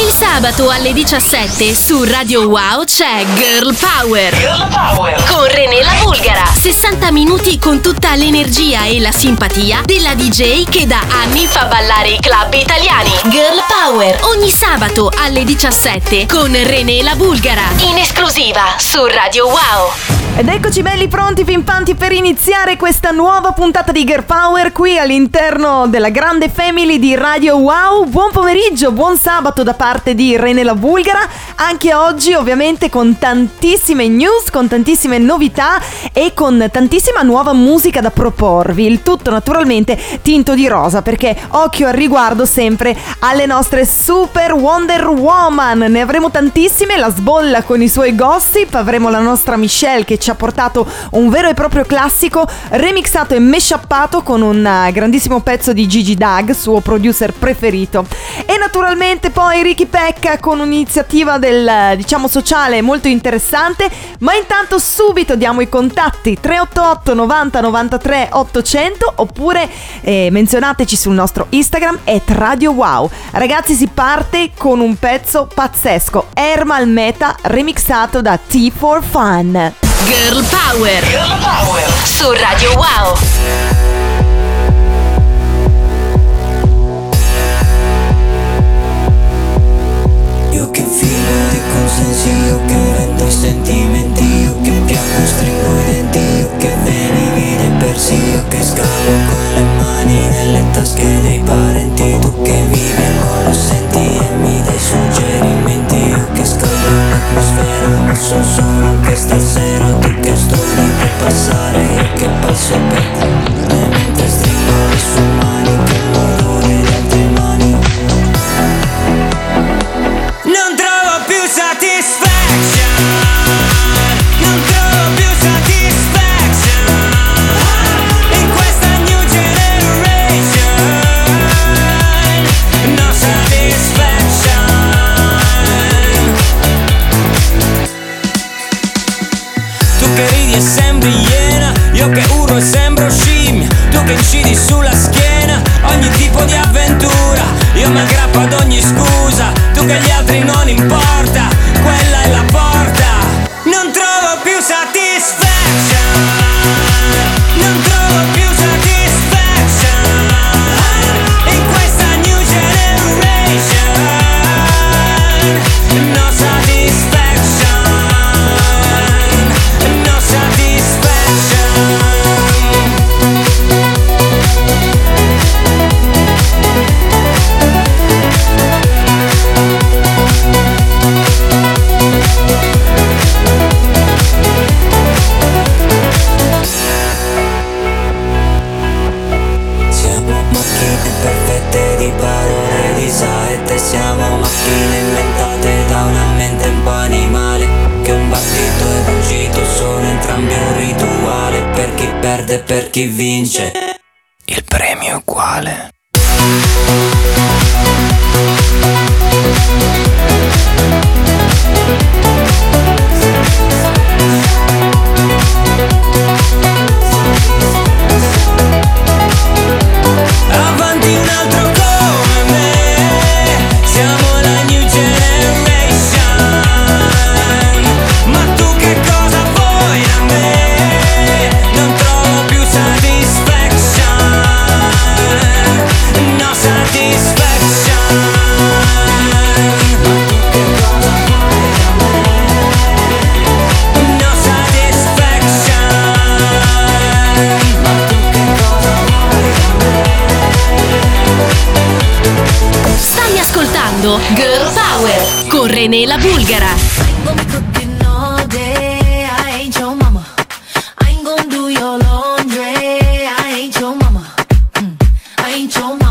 Il sabato alle 17 su Radio Wow c'è Girl Power. Girl Power. Con René la Bulgara. 60 minuti con tutta l'energia e la simpatia della DJ che da anni fa ballare i club italiani. Girl Power. Ogni sabato alle 17 con René la Bulgara. In esclusiva su Radio Wow. Ed eccoci belli pronti, pimpanti per iniziare questa nuova puntata di Girl Power qui all'interno della grande family di Radio Wow. Buon pomeriggio, buon sabato da parte di Rene la Bulgara. Anche oggi ovviamente con tantissime news, con tantissime novità e con tantissima nuova musica da proporvi. Il tutto naturalmente tinto di rosa perché occhio al riguardo sempre alle nostre super Wonder Woman. Ne avremo tantissime, la sbolla con i suoi gossip, avremo la nostra Michelle che ci ci ha portato un vero e proprio classico remixato e meshappato con un eh, grandissimo pezzo di Gigi Dag, suo producer preferito. E naturalmente poi Ricky Pecca con un'iniziativa del eh, diciamo sociale molto interessante, ma intanto subito diamo i contatti 388 90 93 800 oppure eh, menzionateci sul nostro Instagram at Radio Wow. Ragazzi si parte con un pezzo pazzesco, Ermal Meta remixato da T 4 Fun. Girl Power. Girl Power. Su Radio Wow. Per chi vince René la Bulgara. ain't your mama.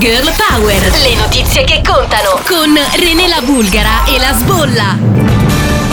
Girl Power. Le notizie che contano con René la Bulgara e la Sbolla.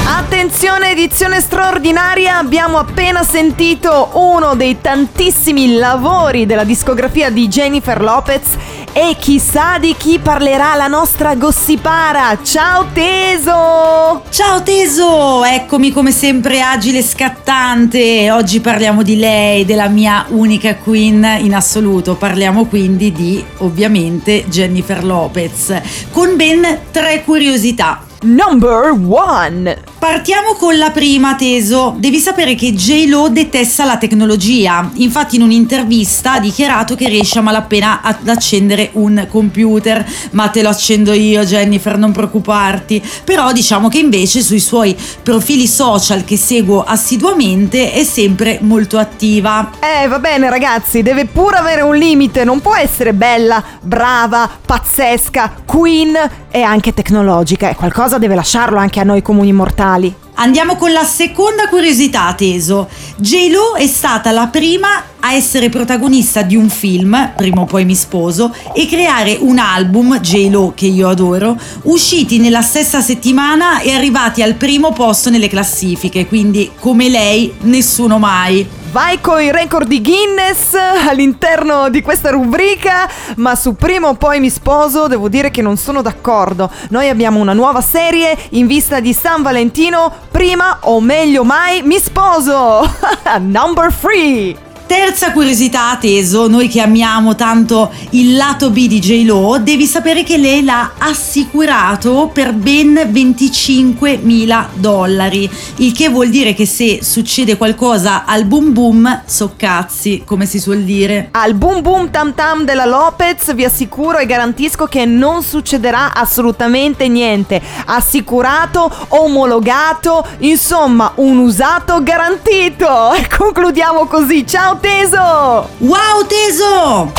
Attenzione, edizione straordinaria, abbiamo appena sentito uno dei tantissimi lavori della discografia di Jennifer Lopez e chissà di chi parlerà la nostra gossipara. Ciao Teso! Ciao Teso, eccomi come sempre agile e scattante. Oggi parliamo di lei, della mia unica queen in assoluto. Parliamo quindi di, ovviamente, Jennifer Lopez, con ben tre curiosità. Number one! Partiamo con la prima, Teso. Devi sapere che J-Lo detesta la tecnologia. Infatti, in un'intervista ha dichiarato che riesce a malapena ad accendere un computer. Ma te lo accendo io, Jennifer, non preoccuparti. Però diciamo che invece sui suoi profili social che seguo assiduamente è sempre molto attiva. Eh, va bene ragazzi, deve pure avere un limite, non può essere bella, brava, pazzesca, queen e anche tecnologica. E qualcosa deve lasciarlo anche a noi comuni mortali mentali Andiamo con la seconda curiosità, Teso. J-Lo è stata la prima a essere protagonista di un film, prima o poi mi sposo, e creare un album, J-Lo, che io adoro, usciti nella stessa settimana e arrivati al primo posto nelle classifiche, quindi come lei, nessuno mai. Vai con i record di Guinness all'interno di questa rubrica, ma su prima o poi mi sposo devo dire che non sono d'accordo. Noi abbiamo una nuova serie in vista di San Valentino, prima o meglio mai mi sposo. Number 3. Terza curiosità, Teso, noi che amiamo tanto il lato B di J-Lo, devi sapere che lei l'ha assicurato per ben 25 mila dollari, il che vuol dire che se succede qualcosa al boom boom, so cazzi, come si suol dire. Al boom boom tam tam della Lopez vi assicuro e garantisco che non succederà assolutamente niente. Assicurato, omologato, insomma un usato garantito. Concludiamo così. Ciao Teso! Wow, Teso!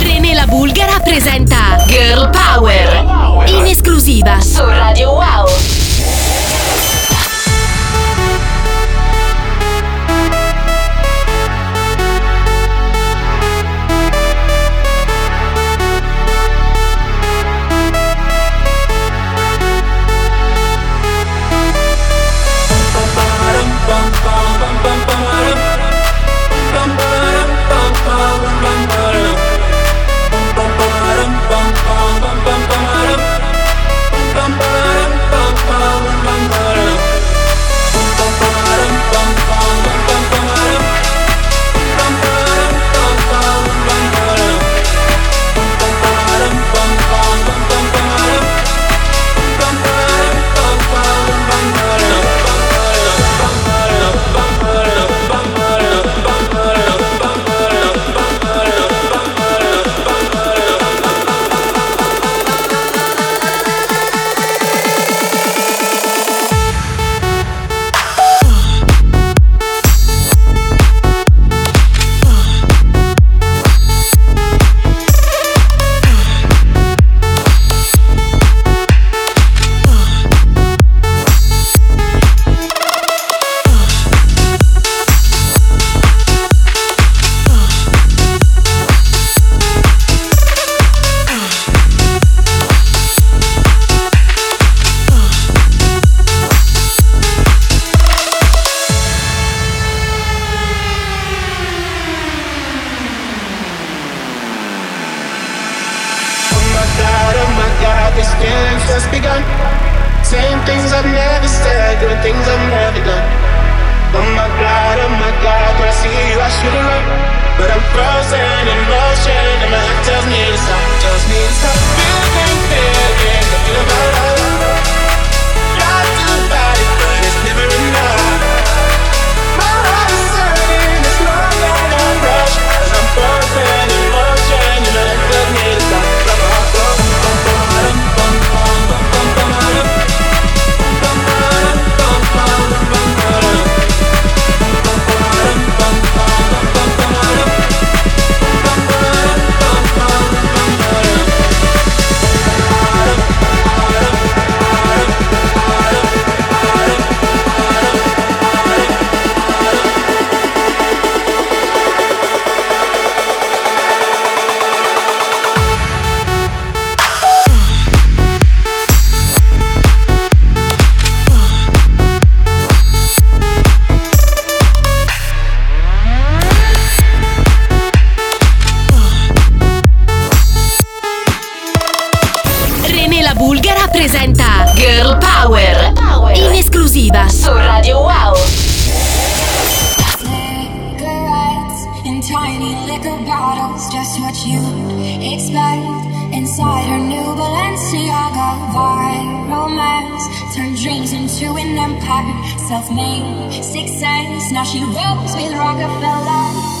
René la Bulgara presenta Girl Power in esclusiva su Radio Wow. Begun. Saying things I've never said, doing things I've never done. Oh my god, oh my god, when I see you, I should've run. But I'm frozen in motion, and my heart tells me to stop, tells me to stop. Feeling, feeling, thinking about liquor bottles, just what you expect. Inside her new Balenciaga vibe, romance turned dreams into an empire. Self-made success, now she rolls with Rockefeller.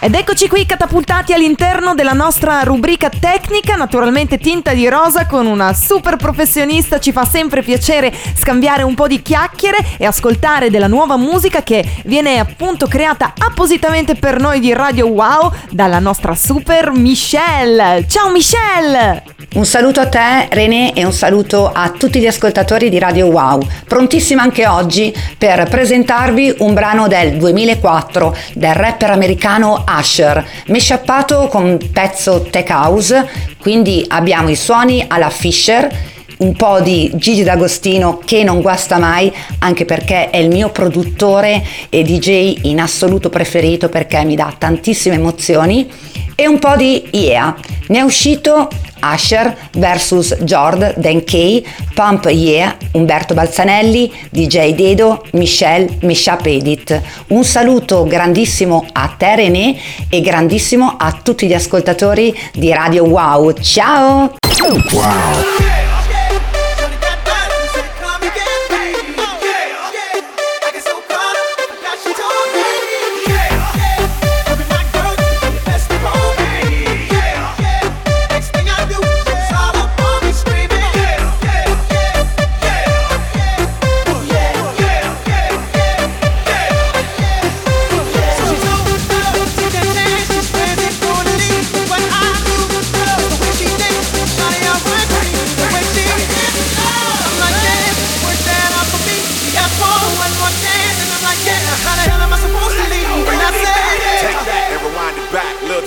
Ed eccoci qui catapultati all'interno della nostra rubrica tecnica, naturalmente tinta di rosa con una super professionista, ci fa sempre piacere scambiare un po' di chiacchiere e ascoltare della nuova musica che viene appunto creata appositamente per noi di Radio Wow dalla nostra super Michelle. Ciao Michelle! Un saluto a te René e un saluto a tutti gli ascoltatori di Radio Wow, prontissima anche oggi per presentarvi un brano del 2004 del rapper americano Usher, mesciappato con un pezzo tech house, quindi abbiamo i suoni alla Fisher, un po' di Gigi D'Agostino che non guasta mai, anche perché è il mio produttore e DJ in assoluto preferito perché mi dà tantissime emozioni e un po' di Yeah. Ne è uscito Usher vs Jord, Dan Kay, Pump Yeah, Umberto Balzanelli, DJ Dedo, Michelle, Misha Edit. Un saluto grandissimo a te René e grandissimo a tutti gli ascoltatori di Radio Wow. Ciao! Take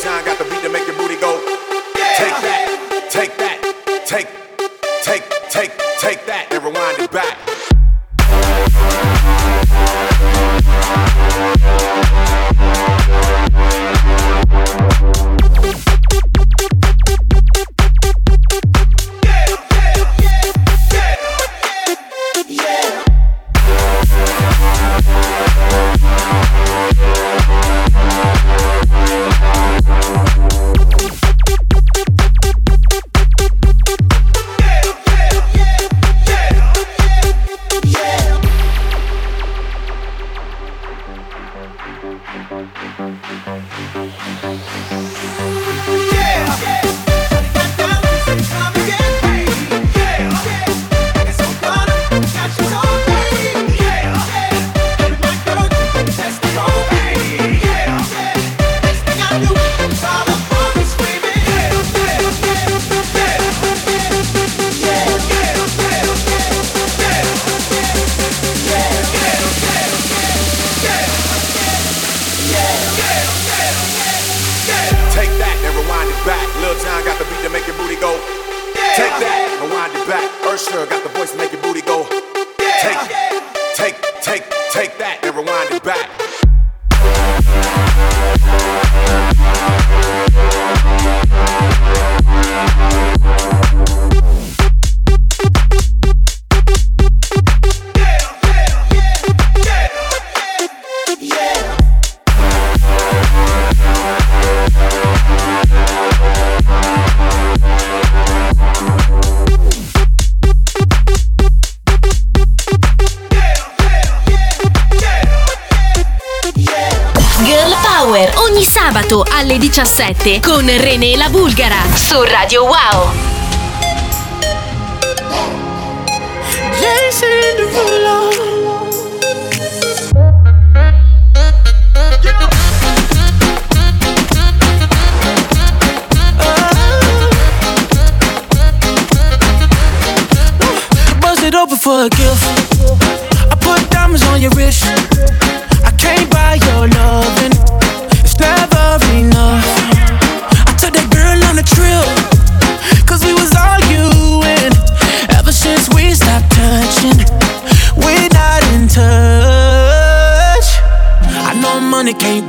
John got the beat to make your booty go. Take that, take that, take, take, 7 con René La Bulgara su Radio Wow.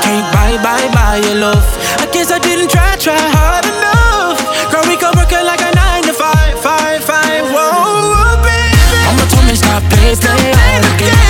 Can't buy, buy, buy your love. I guess I didn't try, try hard enough. Girl, we could work it like a nine to five, five, five. Whoa, whoa, baby. Mama told me stop, play, play all the games.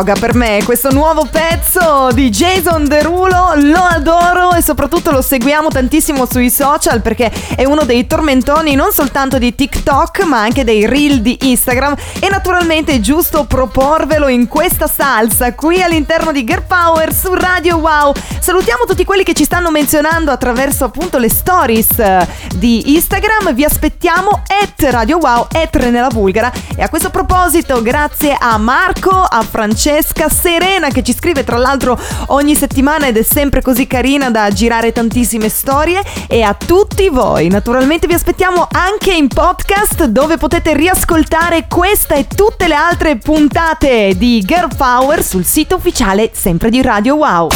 Droga per me questo nuovo pezzo di Jason Derulo, lo adoro e soprattutto lo seguiamo tantissimo sui social perché è uno dei tormentoni non soltanto di TikTok ma anche dei reel di Instagram e naturalmente è giusto proporvelo in questa salsa qui all'interno di Girl Power su Radio Wow. Salutiamo tutti quelli che ci stanno menzionando attraverso appunto le stories eh, di Instagram, vi aspettiamo at Radio Wow, at Renella Bulgara e a questo proposito grazie a Marco, a Francesca, Serena che ci scrive tra l'altro ogni settimana ed è sempre così carina da girare tantissime storie e a tutti voi. Naturalmente vi aspettiamo anche in podcast dove potete riascoltare questa e tutte le altre puntate di Girl Power sul sito ufficiale sempre di Radio Wow.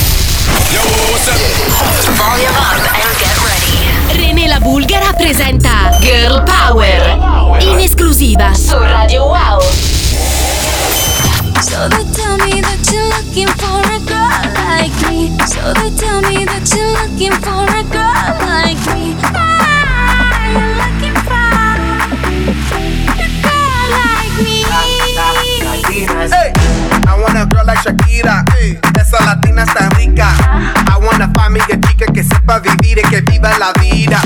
René la Bulgara presenta Girl Power in esclusiva su Radio Wow. So they tell me that you're looking for a girl like me. So they tell me that you're looking for a girl like me. Ah, you're looking for a girl like me. Hey, I want a girl like Shakira. Hey, esa latina está rica. I me a chica que sepa vivir y que viva la vida.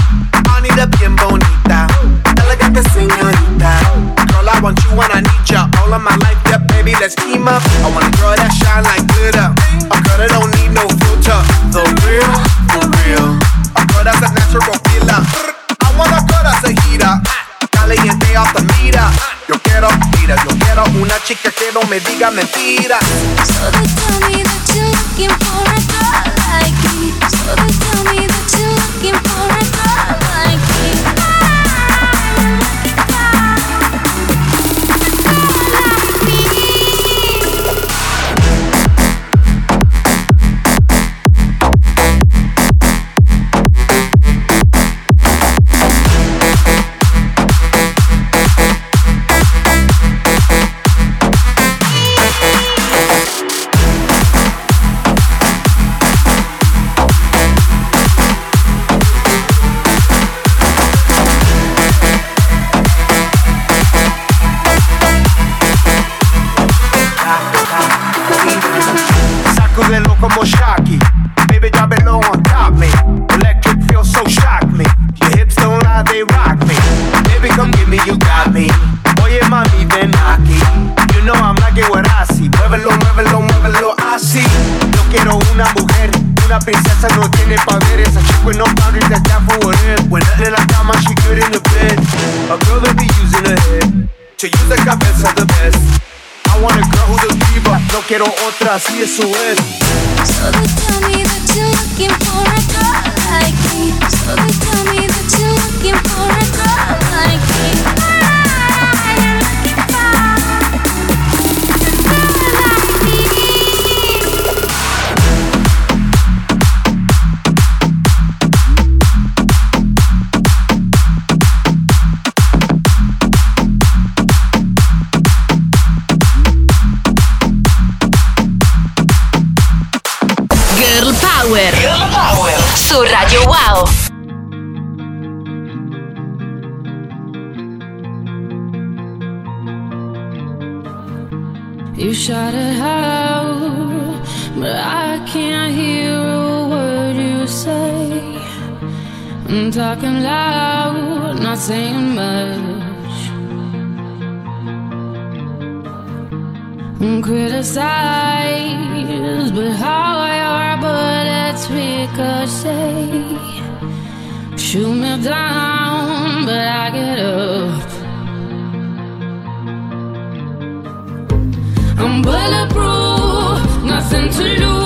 Anita bien bonita, elegante señorita. I want you when I need ya. All of my life, yeah, baby, let's team up. I want a girl that shine like glitter. A girl that don't need no filter. The real, the real. A girl that's a natural killer. I want a girl that's a heater. Caliente off the meter. Yo quiero, mira, yo quiero una chica que no me diga mentiras. So they tell me that you're looking for a girl like me. So they tell me that you're looking for a girl It's eso es. You shout it out, but I can't hear a word you say. I'm talking loud, not saying much. And criticize, but how your bullets ricochet. Shoot me down, but I get up. I'm bulletproof, nothing to lose.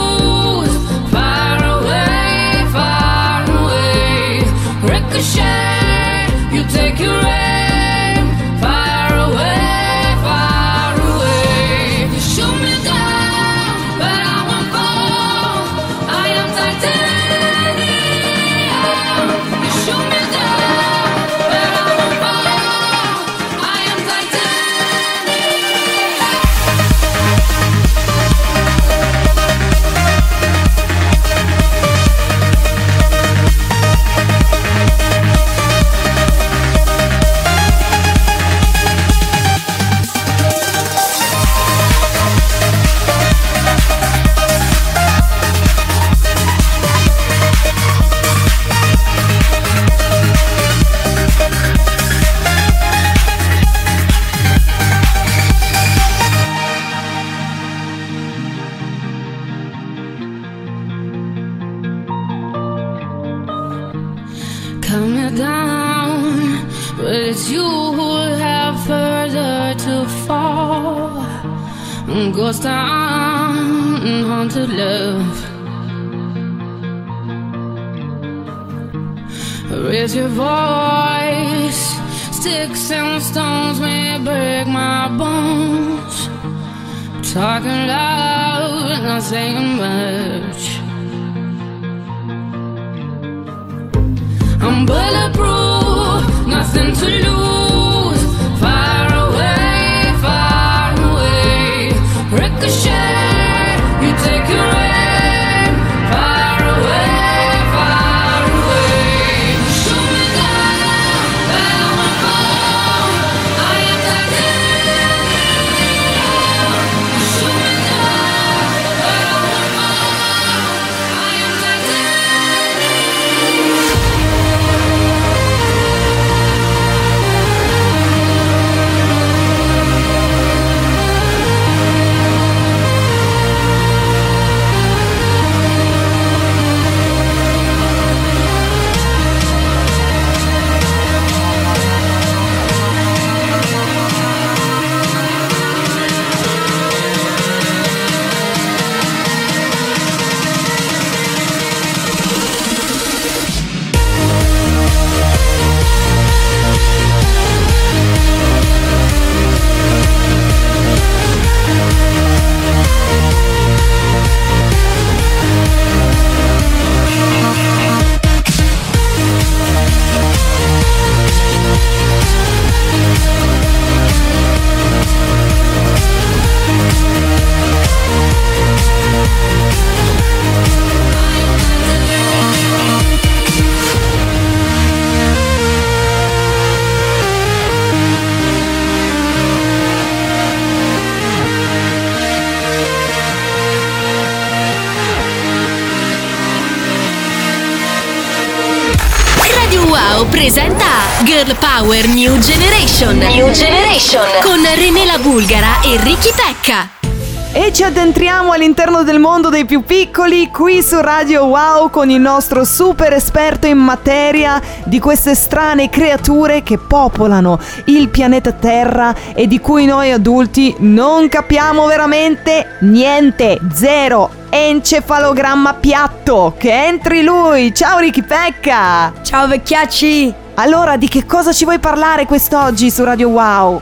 Ghost town, haunted love. Raise your voice, sticks and stones may break my bones. Talking loud, not saying much. I'm bulletproof, nothing to lose. Power New Generation. New Generation con René la Bulgara e Ricky Pecca. E ci addentriamo all'interno del mondo dei più piccoli qui su Radio Wow con il nostro super esperto in materia di queste strane creature che popolano il pianeta Terra e di cui noi adulti non capiamo veramente niente, zero. Encefalogramma piatto, che entri lui. Ciao Ricky Pecca. Ciao vecchiacci. Allora, di che cosa ci vuoi parlare quest'oggi su Radio Wow?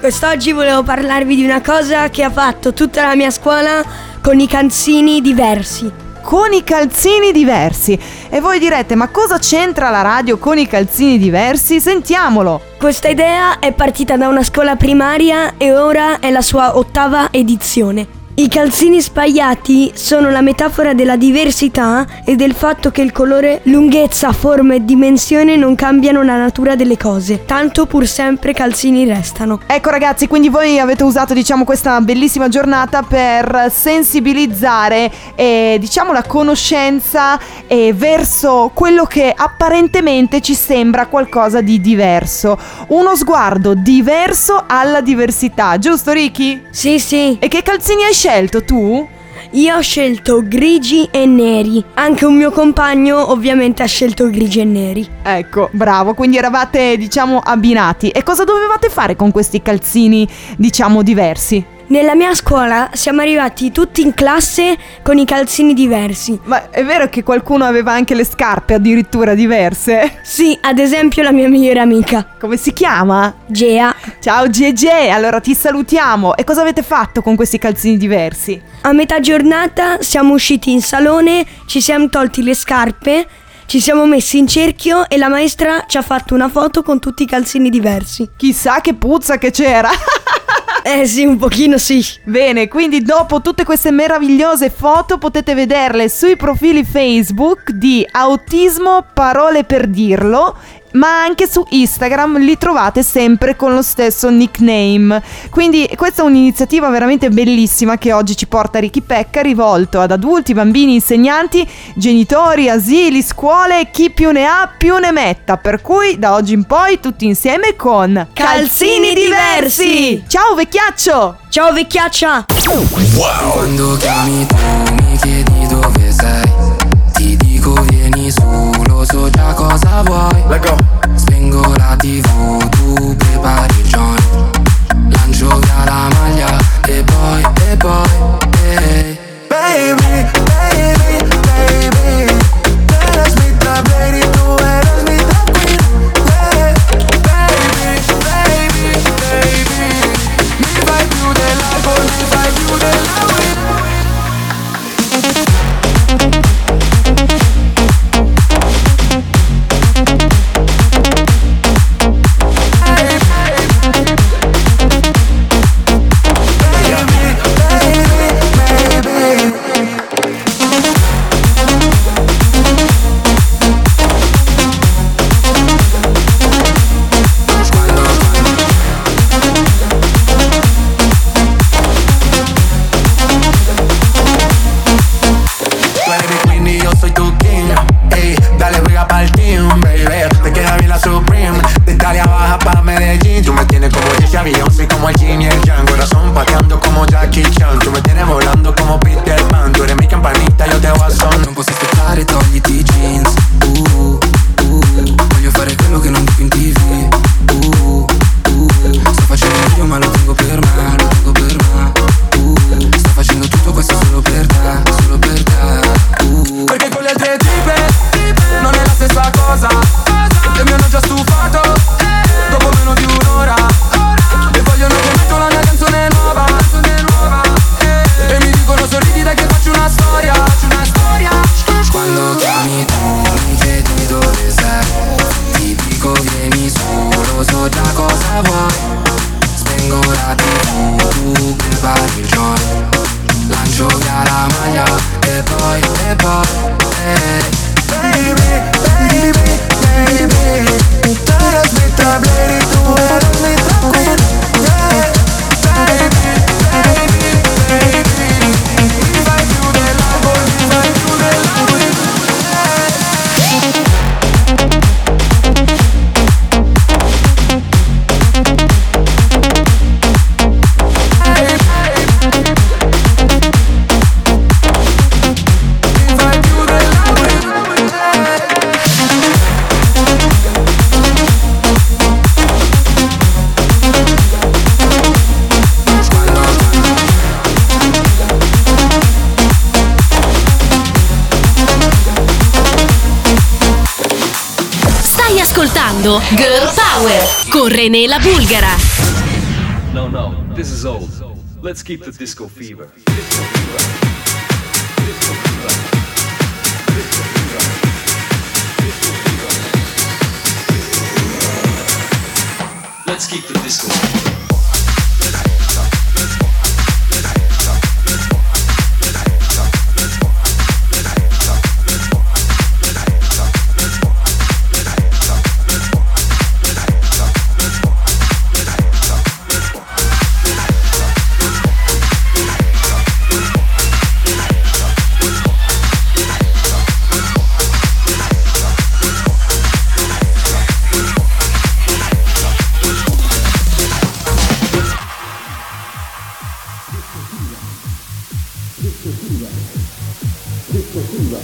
Quest'oggi volevo parlarvi di una cosa che ha fatto tutta la mia scuola con i calzini diversi. con i calzini diversi. E voi direte, ma cosa c'entra la radio con i calzini diversi? Sentiamolo. Questa idea è partita da una scuola primaria e ora è la sua ottava edizione. I calzini spagliati sono la metafora della diversità e del fatto che il colore, lunghezza, forma e dimensione non cambiano la natura delle cose, tanto pur sempre calzini restano. Ecco ragazzi, quindi voi avete usato diciamo questa bellissima giornata per sensibilizzare eh, diciamo la conoscenza eh, verso quello che apparentemente ci sembra qualcosa di diverso. Uno sguardo diverso alla diversità, giusto Ricky? Sì, sì. E che calzini hai scelto tu? Io ho scelto grigi e neri. Anche un mio compagno ovviamente ha scelto grigi e neri. Ecco, bravo, quindi eravate diciamo abbinati. E cosa dovevate fare con questi calzini diciamo diversi? Nella mia scuola siamo arrivati tutti in classe con i calzini diversi. Ma è vero che qualcuno aveva anche le scarpe addirittura diverse? Sì, ad esempio la mia migliore amica. Come si chiama? Gea. Ciao Gege, allora ti salutiamo. E cosa avete fatto con questi calzini diversi? A metà giornata siamo usciti in salone, ci siamo tolti le scarpe, ci siamo messi in cerchio e la maestra ci ha fatto una foto con tutti i calzini diversi. Chissà che puzza che c'era! Eh sì, un pochino sì. Bene, quindi dopo tutte queste meravigliose foto potete vederle sui profili Facebook di Autismo Parole per dirlo ma anche su Instagram li trovate sempre con lo stesso nickname. Quindi questa è un'iniziativa veramente bellissima che oggi ci porta Ricky Pecca, rivolto ad adulti, bambini, insegnanti, genitori, asili, scuole, chi più ne ha più ne metta. Per cui da oggi in poi tutti insieme con Calzini diversi! Ciao vecchiaccio! Ciao vecchiaccia! Wow! Quando chiami tu mi chiedi dove sei, ti dico vieni su io so già cosa vuoi? Spengo la tv, tu prepari il joint Lancio via la maglia e poi, e poi, ehi hey. René La Bulgara. No, no, this is old. Let's keep the disco fever. Discursiva. Discursiva.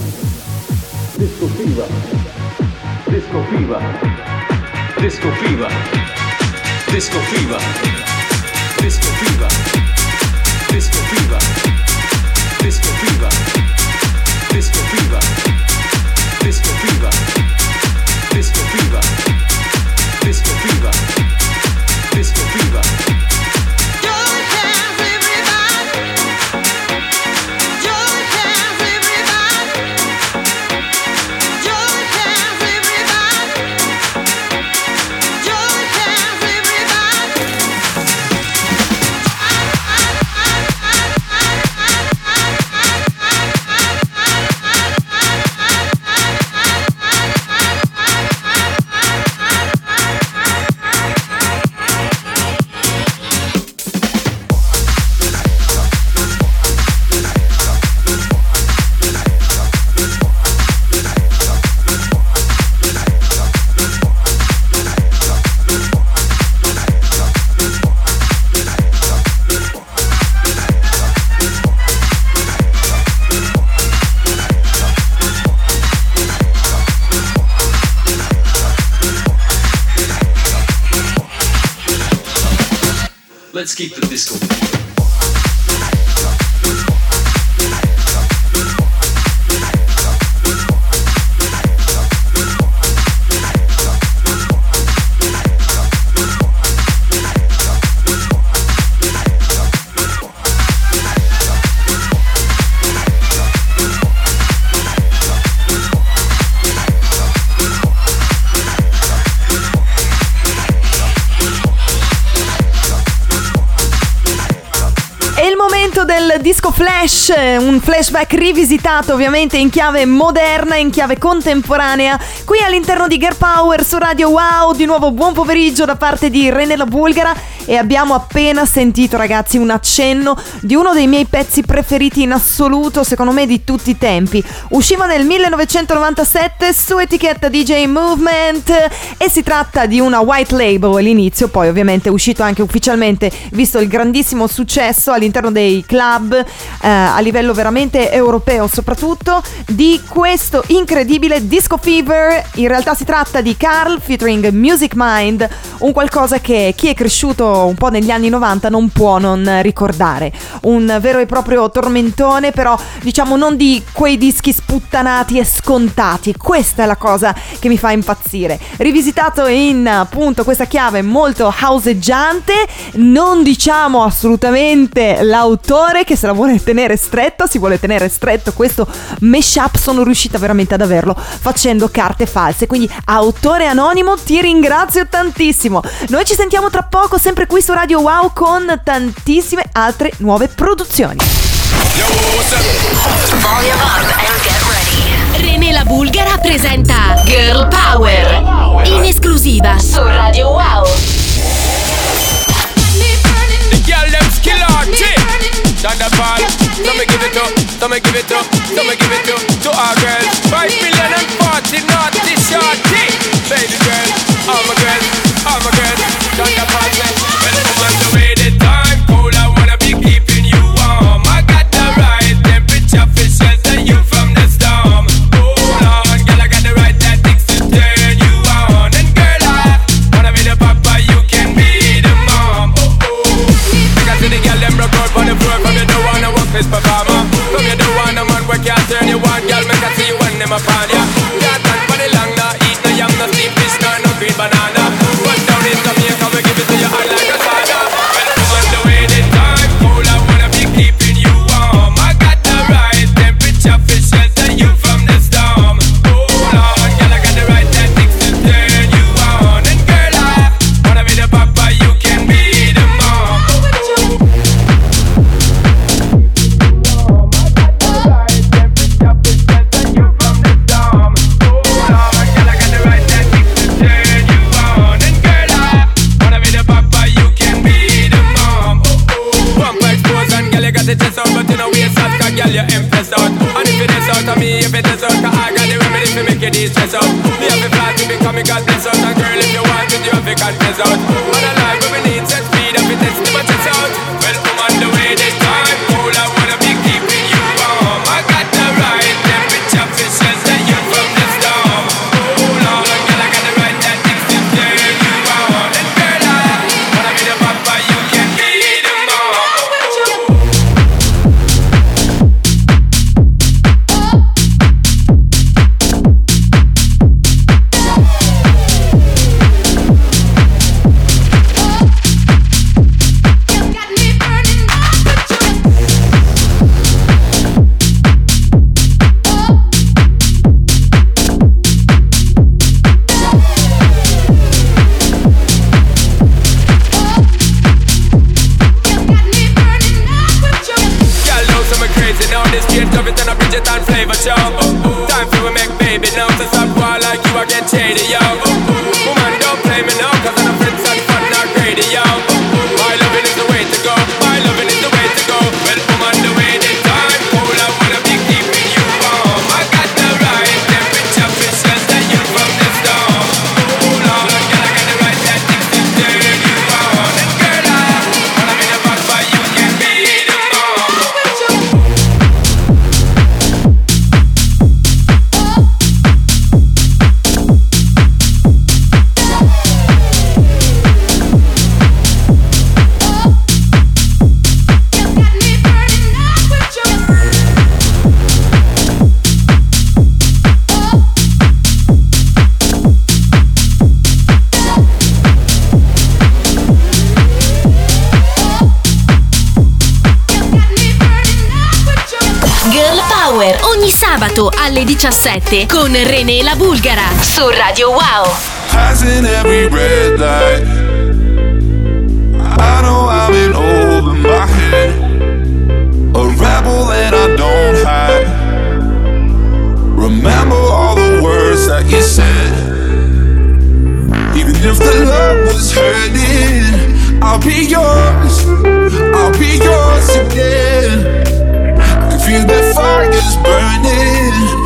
Discursiva. Discursiva. Discursiva. Discursiva. Discursiva. Discursiva. Discursiva. Discursiva. Discursiva. Discursiva. Discursiva. Flash, un flashback rivisitato ovviamente in chiave moderna, in chiave contemporanea, qui all'interno di Girl Power su Radio Wow. Di nuovo buon pomeriggio da parte di René la Bulgara e abbiamo appena sentito ragazzi un accenno di uno dei miei pezzi preferiti in assoluto, secondo me di tutti i tempi. Usciva nel 1997 su etichetta DJ Movement e si tratta di una white label all'inizio, poi ovviamente è uscito anche ufficialmente visto il grandissimo successo all'interno dei club eh, a livello veramente europeo soprattutto di questo incredibile Disco Fever. In realtà si tratta di Carl featuring Music Mind, un qualcosa che chi è cresciuto un po' negli anni 90 non può non ricordare. Un vero e proprio tormentone, però diciamo non di quei dischi sputtanati e scontati. Questa è la cosa che mi fa impazzire. Rivisitato in appunto questa chiave molto houseggiante, non diciamo assolutamente l'autore che se la vuole tenere stretta, si vuole tenere stretto questo mashup, sono riuscita veramente ad averlo facendo carte false. Quindi autore anonimo, ti ringrazio tantissimo. Noi ci sentiamo tra poco sempre qui su Radio Wow con tantissime altre nuove produzioni. René la Bulgara presenta Girl Power in esclusiva su Radio Wow. So me give it up, so me give it up, so me give it up to our girls. Five million and forty naughty shorty. Baby girl, all my girls, see you 2017 con René La Bulgara su Radio Wow. Passing every red light. I know I'm in over my head. A rebel that I don't hide. Remember all the words that you said. Even if the love was hurting, I'll be yours. I'll be yours again. I can feel fire fire's burning.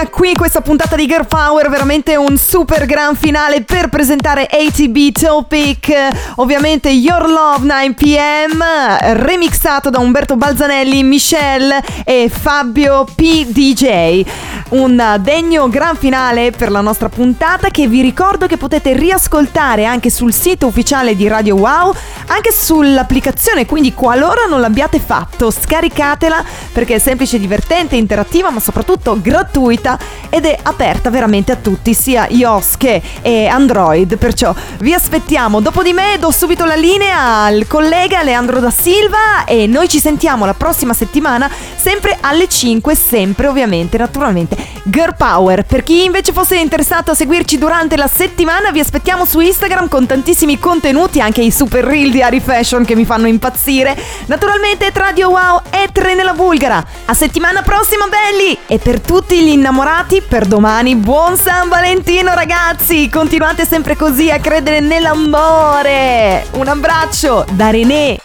Termina qui questa puntata di Girl Power, veramente un super gran finale per presentare ATB Topic, ovviamente Your Love 9pm, remixato da Umberto Balzanelli, Michelle e Fabio PDJ. Un degno gran finale per la nostra puntata che vi ricordo che potete riascoltare anche sul sito ufficiale di Radio Wow, anche sull'applicazione, quindi qualora non l'abbiate fatto, scaricatela perché è semplice, divertente, interattiva, ma soprattutto gratuita ed è aperta veramente a tutti, sia iOS che Android. Perciò vi aspettiamo. Dopo di me do subito la linea al collega Leandro da Silva e noi ci sentiamo la prossima settimana, sempre alle 5, sempre ovviamente, naturalmente. Girl Power. Per chi invece fosse interessato a seguirci durante la settimana, vi aspettiamo su Instagram con tantissimi contenuti, anche i super reel di Ari Fashion che mi fanno impazzire. Naturalmente Radio Wow e Tre nella Bulgara. A settimana prossima, belli! E per tutti gli innamorati, per domani, buon San Valentino, ragazzi! Continuate sempre così a credere nell'amore! Un abbraccio da René!